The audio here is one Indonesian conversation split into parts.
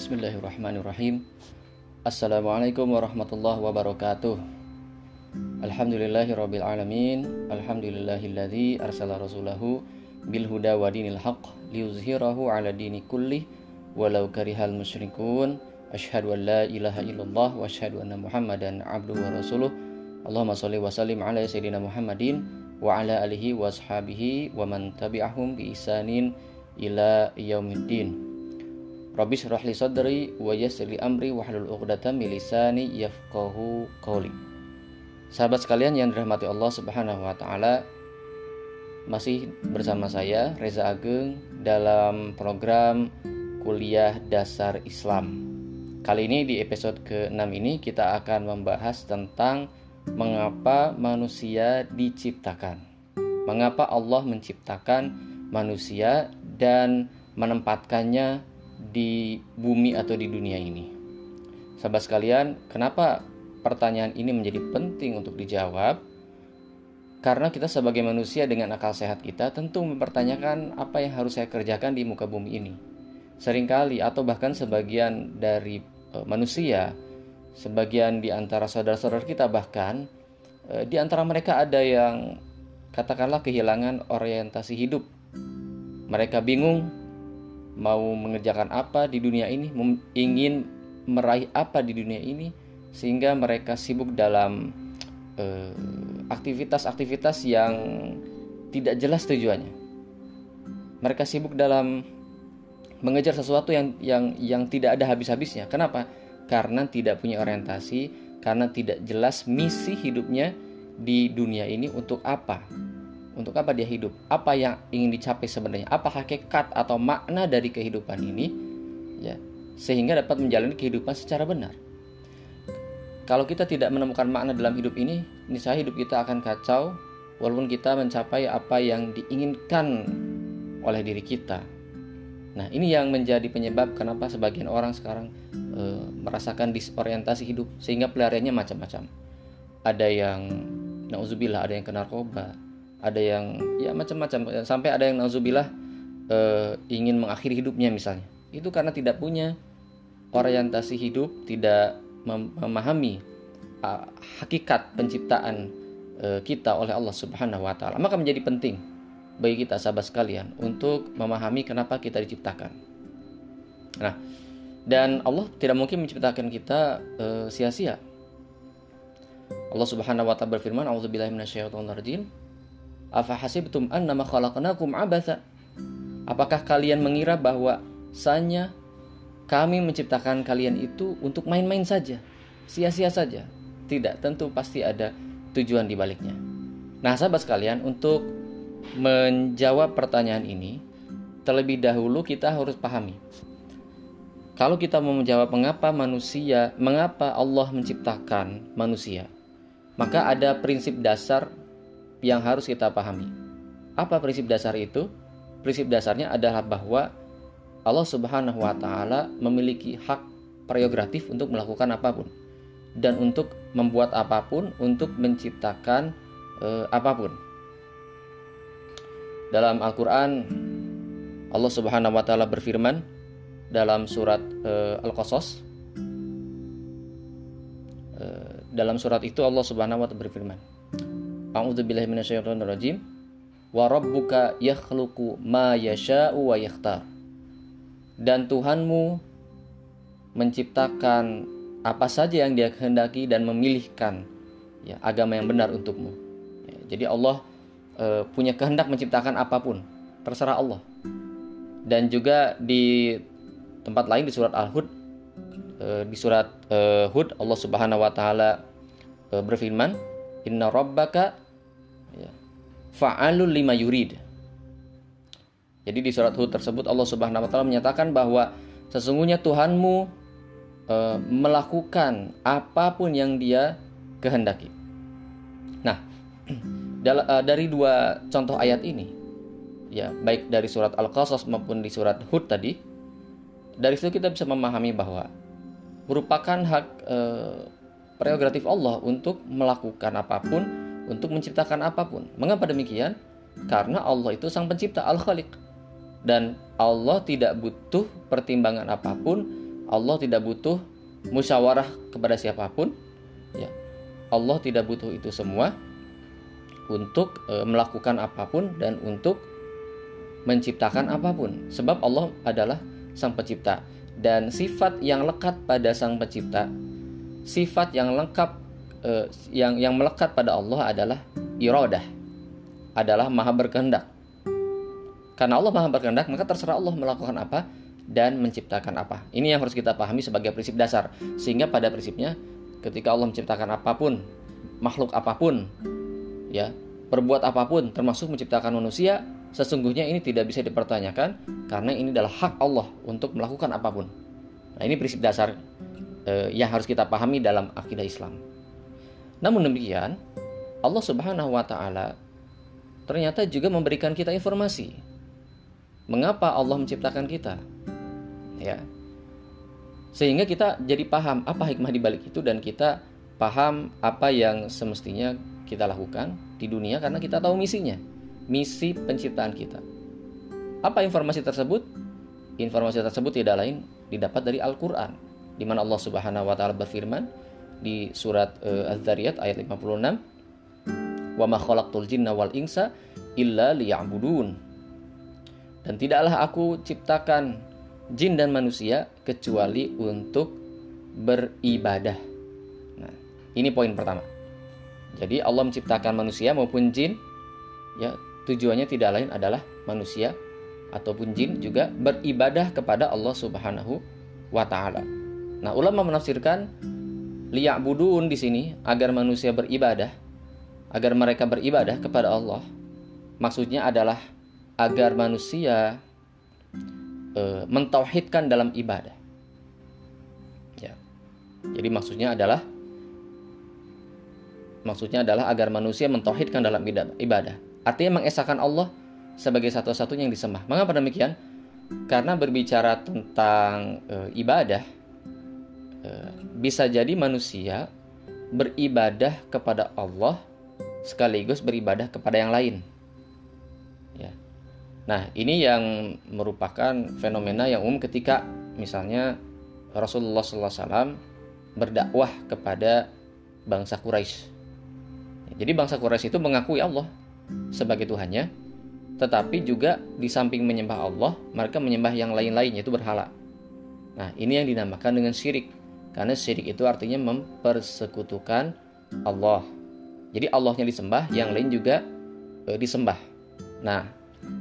Bismillahirrahmanirrahim. Assalamualaikum warahmatullahi wabarakatuh. Alhamdulillahirabbil alamin Alhamdulillahilladzi arsala rasulahu bil huda wa dinil haqq liyuzhirahu ala dini kulli walau karihal musyrikun. Ashhadu an la ilaha illallah wa ashhadu anna Muhammadan abduhu wa rasuluh. Allahumma salli wa sallim ala sayyidina Muhammadin wa ala alihi wa ashabihi wa man tabi'ahum bi isanin ila yaumiddin Rabbi syrah li sadri amri wa hlul min lisani. Sahabat sekalian yang dirahmati Allah Subhanahu wa taala, masih bersama saya Reza Ageng dalam program Kuliah Dasar Islam. Kali ini di episode ke-6 ini kita akan membahas tentang mengapa manusia diciptakan. Mengapa Allah menciptakan manusia dan menempatkannya di bumi atau di dunia ini. Sahabat sekalian, kenapa pertanyaan ini menjadi penting untuk dijawab? Karena kita sebagai manusia dengan akal sehat kita tentu mempertanyakan apa yang harus saya kerjakan di muka bumi ini. Seringkali atau bahkan sebagian dari e, manusia, sebagian di antara saudara-saudara kita bahkan e, di antara mereka ada yang katakanlah kehilangan orientasi hidup. Mereka bingung mau mengerjakan apa di dunia ini, ingin meraih apa di dunia ini, sehingga mereka sibuk dalam eh, aktivitas-aktivitas uh, yang tidak jelas tujuannya. Mereka sibuk dalam mengejar sesuatu yang yang yang tidak ada habis-habisnya. Kenapa? Karena tidak punya orientasi, karena tidak jelas misi hidupnya di dunia ini untuk apa untuk apa dia hidup? Apa yang ingin dicapai sebenarnya? Apa hakikat atau makna dari kehidupan ini? Ya, sehingga dapat menjalani kehidupan secara benar. Kalau kita tidak menemukan makna dalam hidup ini, niscaya hidup kita akan kacau walaupun kita mencapai apa yang diinginkan oleh diri kita. Nah, ini yang menjadi penyebab kenapa sebagian orang sekarang e, merasakan disorientasi hidup sehingga pelariannya macam-macam. Ada yang nauzubillah, ada yang ke narkoba, ada yang ya macam-macam. Sampai ada yang nauzubillah uh, ingin mengakhiri hidupnya misalnya. Itu karena tidak punya orientasi hidup tidak mem memahami uh, hakikat penciptaan uh, kita oleh Allah Subhanahu wa taala. Maka menjadi penting bagi kita sahabat sekalian untuk memahami kenapa kita diciptakan. Nah dan Allah tidak mungkin menciptakan kita sia-sia. Allah Subhanahu wa taala berfirman auzubillahi minasyaitonir Afa hasibtum annama khalaqnakum abatha? Apakah kalian mengira bahwa sanya kami menciptakan kalian itu untuk main-main saja, sia-sia saja? Tidak, tentu pasti ada tujuan di baliknya. Nah, sahabat sekalian, untuk menjawab pertanyaan ini, terlebih dahulu kita harus pahami. Kalau kita mau menjawab mengapa manusia, mengapa Allah menciptakan manusia, maka ada prinsip dasar yang harus kita pahami. Apa prinsip dasar itu? Prinsip dasarnya adalah bahwa Allah Subhanahu wa taala memiliki hak prerogatif untuk melakukan apa pun dan untuk membuat apa pun, untuk menciptakan eh, apa pun. Dalam Al-Qur'an Allah Subhanahu wa taala berfirman dalam surat eh, Al-Qasas eh, dalam surat itu Allah Subhanahu wa taala berfirman A'udzubillahi minasyaitonirrajim. Wa rabbuka yakhluqu ma yasha'u wa yakhtar. Dan Tuhanmu menciptakan apa saja yang Dia kehendaki dan memilihkan ya agama yang benar untukmu. Ya, jadi Allah e, punya kehendak menciptakan apa pun, terserah Allah. Dan juga di tempat lain di surat Al-Hud e, di surat e, Hud Allah Subhanahu wa taala e, berfirman Inna rabbaka ya, fa'alul lima yurid. Jadi di surat Hud tersebut Allah Subhanahu wa taala menyatakan bahwa sesungguhnya Tuhanmu e, melakukan apa pun yang Dia kehendaki. Nah, e, dari dua contoh ayat ini, ya baik dari surat Al-Qasas maupun di surat Hud tadi, dari situ kita bisa memahami bahwa merupakan hak e, prerogatif Allah untuk melakukan apa pun, untuk menciptakan apa pun. Mengapa demikian? Karena Allah itu sang pencipta Al-Khaliq. Dan Allah tidak butuh pertimbangan apa pun, Allah tidak butuh musyawarah kepada siapa pun. Ya. Allah tidak butuh itu semua untuk e, melakukan apa pun dan untuk menciptakan apa pun. Sebab Allah adalah Sang Pencipta dan sifat yang lekat pada Sang Pencipta, sifat yang lengkap e, yang yang melekat pada Allah adalah iradah, adalah maha berkehendak. Karena Allah maha berkehendak, maka terserah Allah melakukan apa dan menciptakan apa. Ini yang harus kita pahami sebagai prinsip dasar. Sehingga pada prinsipnya ketika Allah menciptakan apa pun, makhluk apa pun, ya, berbuat apa pun termasuk menciptakan manusia, sesungguhnya ini tidak bisa dipertanyakan karena ini adalah hak Allah untuk melakukan apa pun. Nah, ini prinsip dasar eh, yang harus kita pahami dalam akidah Islam. Namun demikian, Allah Subhanahu wa taala ternyata juga memberikan kita informasi. Mengapa Allah menciptakan kita? Ya, sehingga kita jadi paham apa hikmah di balik itu dan kita paham apa yang semestinya kita lakukan di dunia karena kita tahu misinya, misi penciptaan kita. Apa informasi tersebut? Informasi tersebut tidak lain didapat dari Al-Qur'an di mana Allah Subhanahu wa taala berfirman di surat uh, Az-Zariyat ayat 56 Wa ma khalaqtul jinna wal insa illa liya'budun Dan tidaklah aku ciptakan jin dan manusia kecuali untuk beribadah. Nah, ini poin pertama. Jadi Allah menciptakan manusia maupun jin ya tujuannya tidak lain adalah manusia ataupun jin juga beribadah kepada Allah Subhanahu wa taala. Nah, ulama menafsirkan liya'budun di sini agar manusia beribadah, agar mereka beribadah kepada Allah. Maksudnya adalah agar manusia e, mentauhidkan dalam ibadah. Ya. Jadi maksudnya adalah maksudnya adalah agar manusia mentauhidkan dalam ibadah. Artinya mengesahkan Allah sebagai satu-satunya yang disembah. Mengapa demikian? Karena berbicara tentang e, ibadah bisa jadi manusia beribadah kepada Allah sekaligus beribadah kepada yang lain. Ya. Nah, ini yang merupakan fenomena yang umum ketika misalnya Rasulullah SAW berdakwah kepada bangsa Quraisy. Jadi bangsa Quraisy itu mengakui Allah sebagai Tuhannya, tetapi juga di samping menyembah Allah, mereka menyembah yang lain-lain yaitu berhala. Nah, ini yang dinamakan dengan syirik. Karena syirik itu artinya mempersekutukan Allah. Jadi Allahnya disembah, yang lain juga e, disembah. Nah,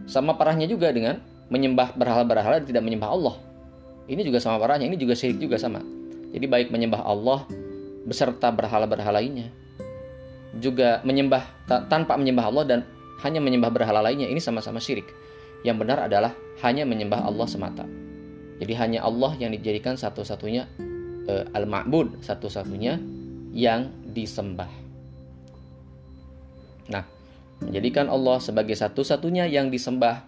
sama parahnya juga dengan menyembah berhala-berhala dan tidak menyembah Allah. Ini juga sama parahnya, ini juga syirik juga sama. Jadi baik menyembah Allah beserta berhala-berhala lainnya. Juga menyembah tanpa menyembah Allah dan hanya menyembah berhala lainnya ini sama-sama syirik. Yang benar adalah hanya menyembah Allah semata. Jadi hanya Allah yang dijadikan satu-satunya uh, al-ma'bud, satu-satunya yang disembah. Nah, menjadikan Allah sebagai satu-satunya yang disembah.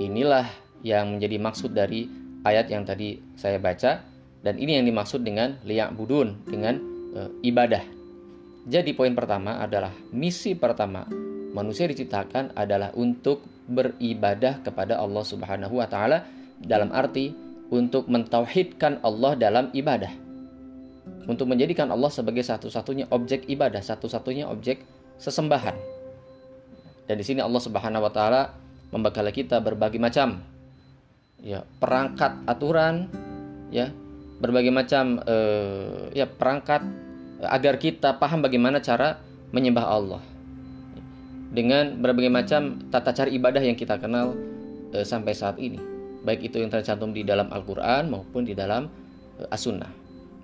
Inilah yang menjadi maksud dari ayat yang tadi saya baca dan ini yang dimaksud dengan liyak budun dengan e, ibadah. Jadi poin pertama adalah misi pertama manusia diciptakan adalah untuk beribadah kepada Allah Subhanahu wa taala dalam arti untuk mentauhidkan Allah dalam ibadah. Untuk menjadikan Allah sebagai satu-satunya objek ibadah, satu-satunya objek sesembahan. Dan di sini Allah Subhanahu wa taala membekali kita berbagai macam ya perangkat aturan ya berbagai macam eh, ya perangkat agar kita paham bagaimana cara menyembah Allah dengan berbagai macam tata cara ibadah yang kita kenal eh, sampai saat ini baik itu yang tercantum di dalam Al-Qur'an maupun di dalam eh, As-Sunnah.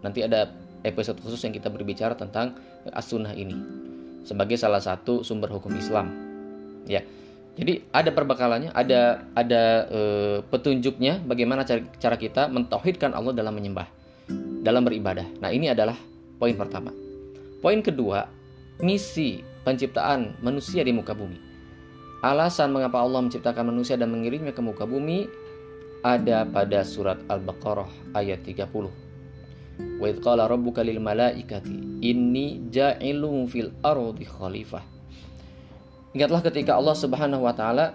Nanti ada episode khusus yang kita berbicara tentang eh, As-Sunnah ini sebagai salah satu sumber hukum Islam. Ya jadi ada perbekalannya ada ada e, petunjuknya bagaimana cara, cara kita mentauhidkan Allah dalam menyembah dalam beribadah. Nah ini adalah poin pertama. Poin kedua misi penciptaan manusia di muka bumi. Alasan mengapa Allah menciptakan manusia dan mengirimnya ke muka bumi ada pada surat Al-Baqarah ayat 30 Wa qala rabbuka lil malaikati inni ja'ilun fil ardi khalifah Ingatlah ketika Allah Subhanahu wa taala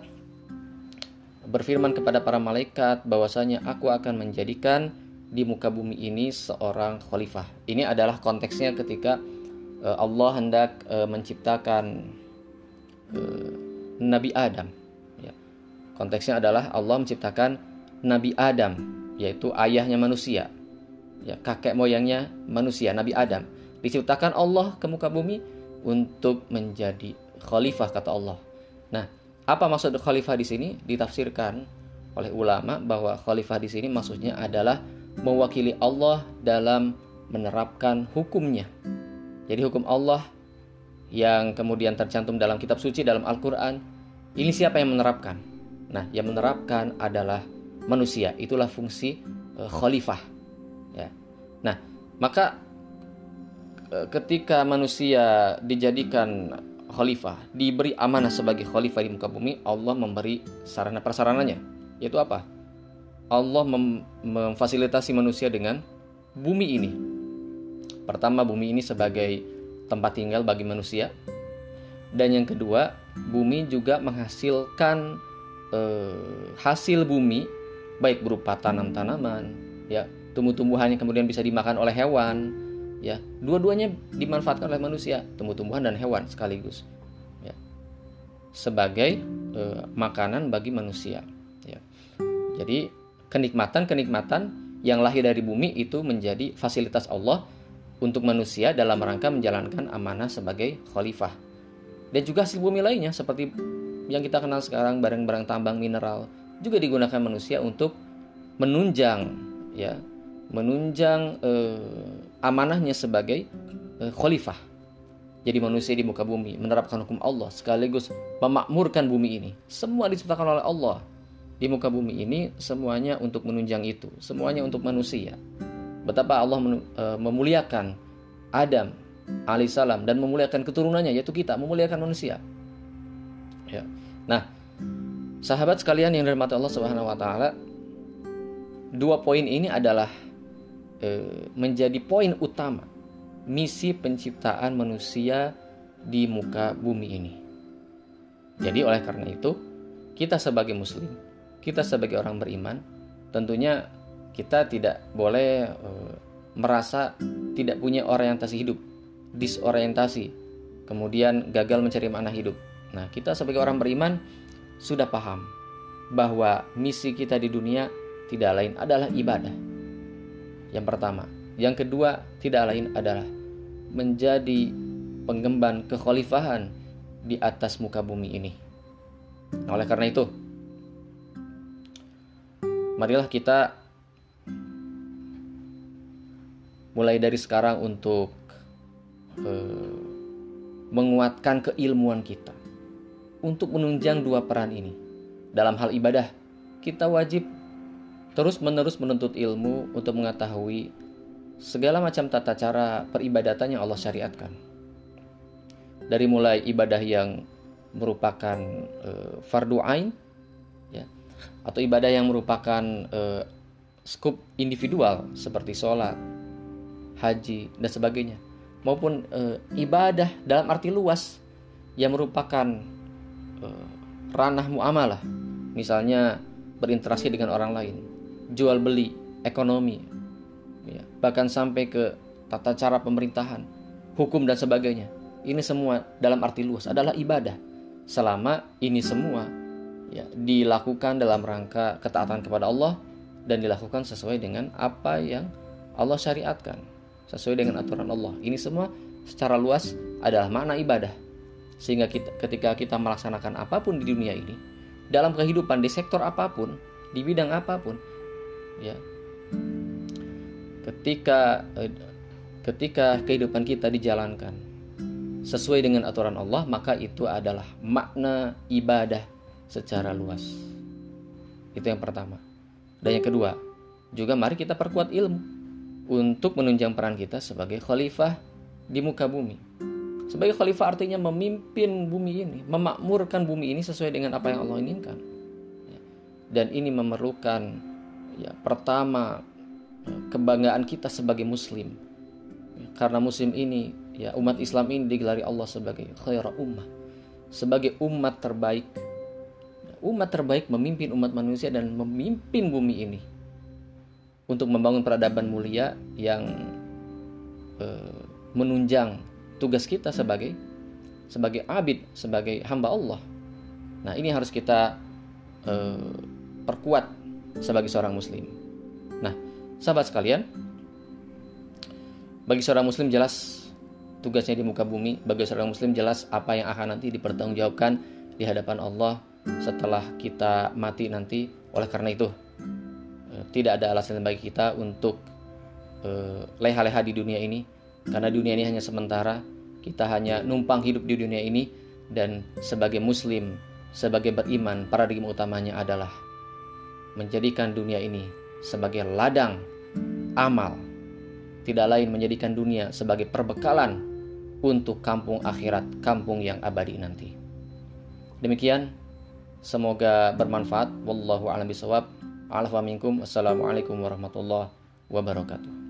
berfirman kepada para malaikat bahwasanya aku akan menjadikan di muka bumi ini seorang khalifah. Ini adalah konteksnya ketika uh, Allah hendak uh, menciptakan uh, Nabi Adam. Ya. Konteksnya adalah Allah menciptakan Nabi Adam, yaitu ayahnya manusia, ya kakek moyangnya manusia, Nabi Adam. Diciptakan Allah ke muka bumi untuk menjadi khalifah kata Allah. Nah, apa maksud khalifah di sini? Ditafsirkan oleh ulama bahwa khalifah di sini maksudnya adalah mewakili Allah dalam menerapkan hukumnya. Jadi hukum Allah yang kemudian tercantum dalam kitab suci dalam Al-Qur'an, ini siapa yang menerapkan? Nah, yang menerapkan adalah manusia. Itulah fungsi uh, khalifah. Ya. Nah, maka uh, ketika manusia dijadikan khalifah, diberi amanah sebagai khalifah di muka bumi, Allah memberi sarana prasarananya. Yaitu apa? Allah mem memfasilitasi manusia dengan bumi ini. Pertama, bumi ini sebagai tempat tinggal bagi manusia. Dan yang kedua, bumi juga menghasilkan eh, hasil bumi baik berupa tanam-tanaman, ya, tumbuh-tumbuhan yang kemudian bisa dimakan oleh hewan, ya. Dua-duanya dimanfaatkan oleh manusia, tumbuh-tumbuhan dan hewan sekaligus. Ya. Sebagai eh, makanan bagi manusia, ya. Jadi kenikmatan-kenikmatan yang lahir dari bumi itu menjadi fasilitas Allah untuk manusia dalam rangka menjalankan amanah sebagai khalifah. Dan juga hasil bumi lainnya seperti yang kita kenal sekarang barang-barang tambang mineral juga digunakan manusia untuk menunjang ya, menunjang eh, amanahnya sebagai eh, khalifah. Jadi manusia di muka bumi menerapkan hukum Allah sekaligus memakmurkan bumi ini. Semua diciptakan oleh Allah di muka bumi ini semuanya untuk menunjang itu, semuanya untuk manusia. Betapa Allah e, memuliakan Adam alaihissalam dan memuliakan keturunannya yaitu kita, memuliakan manusia. Ya. Nah, sahabat sekalian yang dirahmati Allah Subhanahu wa taala, dua poin ini adalah e, menjadi poin utama misi penciptaan manusia di muka bumi ini. Jadi oleh karena itu, kita sebagai muslim kita sebagai orang beriman tentunya kita tidak boleh uh, merasa tidak punya orientasi hidup, disorientasi, kemudian gagal mencari makna hidup. Nah, kita sebagai orang beriman sudah paham bahwa misi kita di dunia tidak lain adalah ibadah. Yang pertama, yang kedua tidak lain adalah menjadi penggemban kekhalifahan di atas muka bumi ini. Oleh karena itu, marilah kita mulai dari sekarang untuk uh, menguatkan keilmuan kita untuk menunjang dua peran ini. Dalam hal ibadah, kita wajib terus-menerus menuntut ilmu untuk mengetahui segala macam tata cara peribadatan yang Allah syariatkan. Dari mulai ibadah yang merupakan uh, fardu ain atau ibadah yang merupakan uh, skup individual seperti sholat, haji dan sebagainya, maupun uh, ibadah dalam arti luas yang merupakan ranah muamalah, misalnya berinteraksi dengan orang lain, jual beli, ekonomi, ya, bahkan sampai ke tata cara pemerintahan, hukum dan sebagainya. Ini semua dalam arti luas adalah ibadah. Selama ini semua ya, dilakukan dalam rangka ketaatan kepada Allah dan dilakukan sesuai dengan apa yang Allah syariatkan, sesuai dengan aturan Allah. Ini semua secara luas adalah makna ibadah. Sehingga kita, ketika kita melaksanakan apa pun di dunia ini, dalam kehidupan di sektor apa pun, di bidang apa pun, ya. Ketika eh, ketika kehidupan kita dijalankan sesuai dengan aturan Allah, maka itu adalah makna ibadah secara luas. Itu yang pertama. Dan yang kedua, juga mari kita perkuat ilmu untuk menunjang peran kita sebagai khalifah di muka bumi. Sebagai khalifah artinya memimpin bumi ini, memakmurkan bumi ini sesuai dengan apa yang Allah inginkan. Ya. Dan ini memerlukan ya pertama kebanggaan kita sebagai muslim. Ya, karena muslim ini ya umat Islam ini digelari Allah sebagai khairah ummah, sebagai umat terbaik umat terbaik memimpin umat manusia dan memimpin bumi ini untuk membangun peradaban mulia yang uh, menunjang tugas kita sebagai sebagai abid, sebagai hamba Allah. Nah, ini harus kita uh, perkuat sebagai seorang muslim. Nah, sahabat sekalian, bagi seorang muslim jelas tugasnya di muka bumi, bagi seorang muslim jelas apa yang akan nanti dipertanggungjawabkan di hadapan Allah setelah kita mati nanti. Oleh karena itu, eh, tidak ada alasan bagi kita untuk eh, leha-leha di dunia ini karena dunia ini hanya sementara kita hanya numpang hidup di dunia ini dan sebagai muslim, sebagai beriman, paradigma utamanya adalah menjadikan dunia ini sebagai ladang amal. Tidak lain menjadikan dunia sebagai perbekalan untuk kampung akhirat, kampung yang abadi nanti. Demikian, semoga bermanfaat. Wallahu a'lam bishawab. Assalamualaikum warahmatullahi wabarakatuh.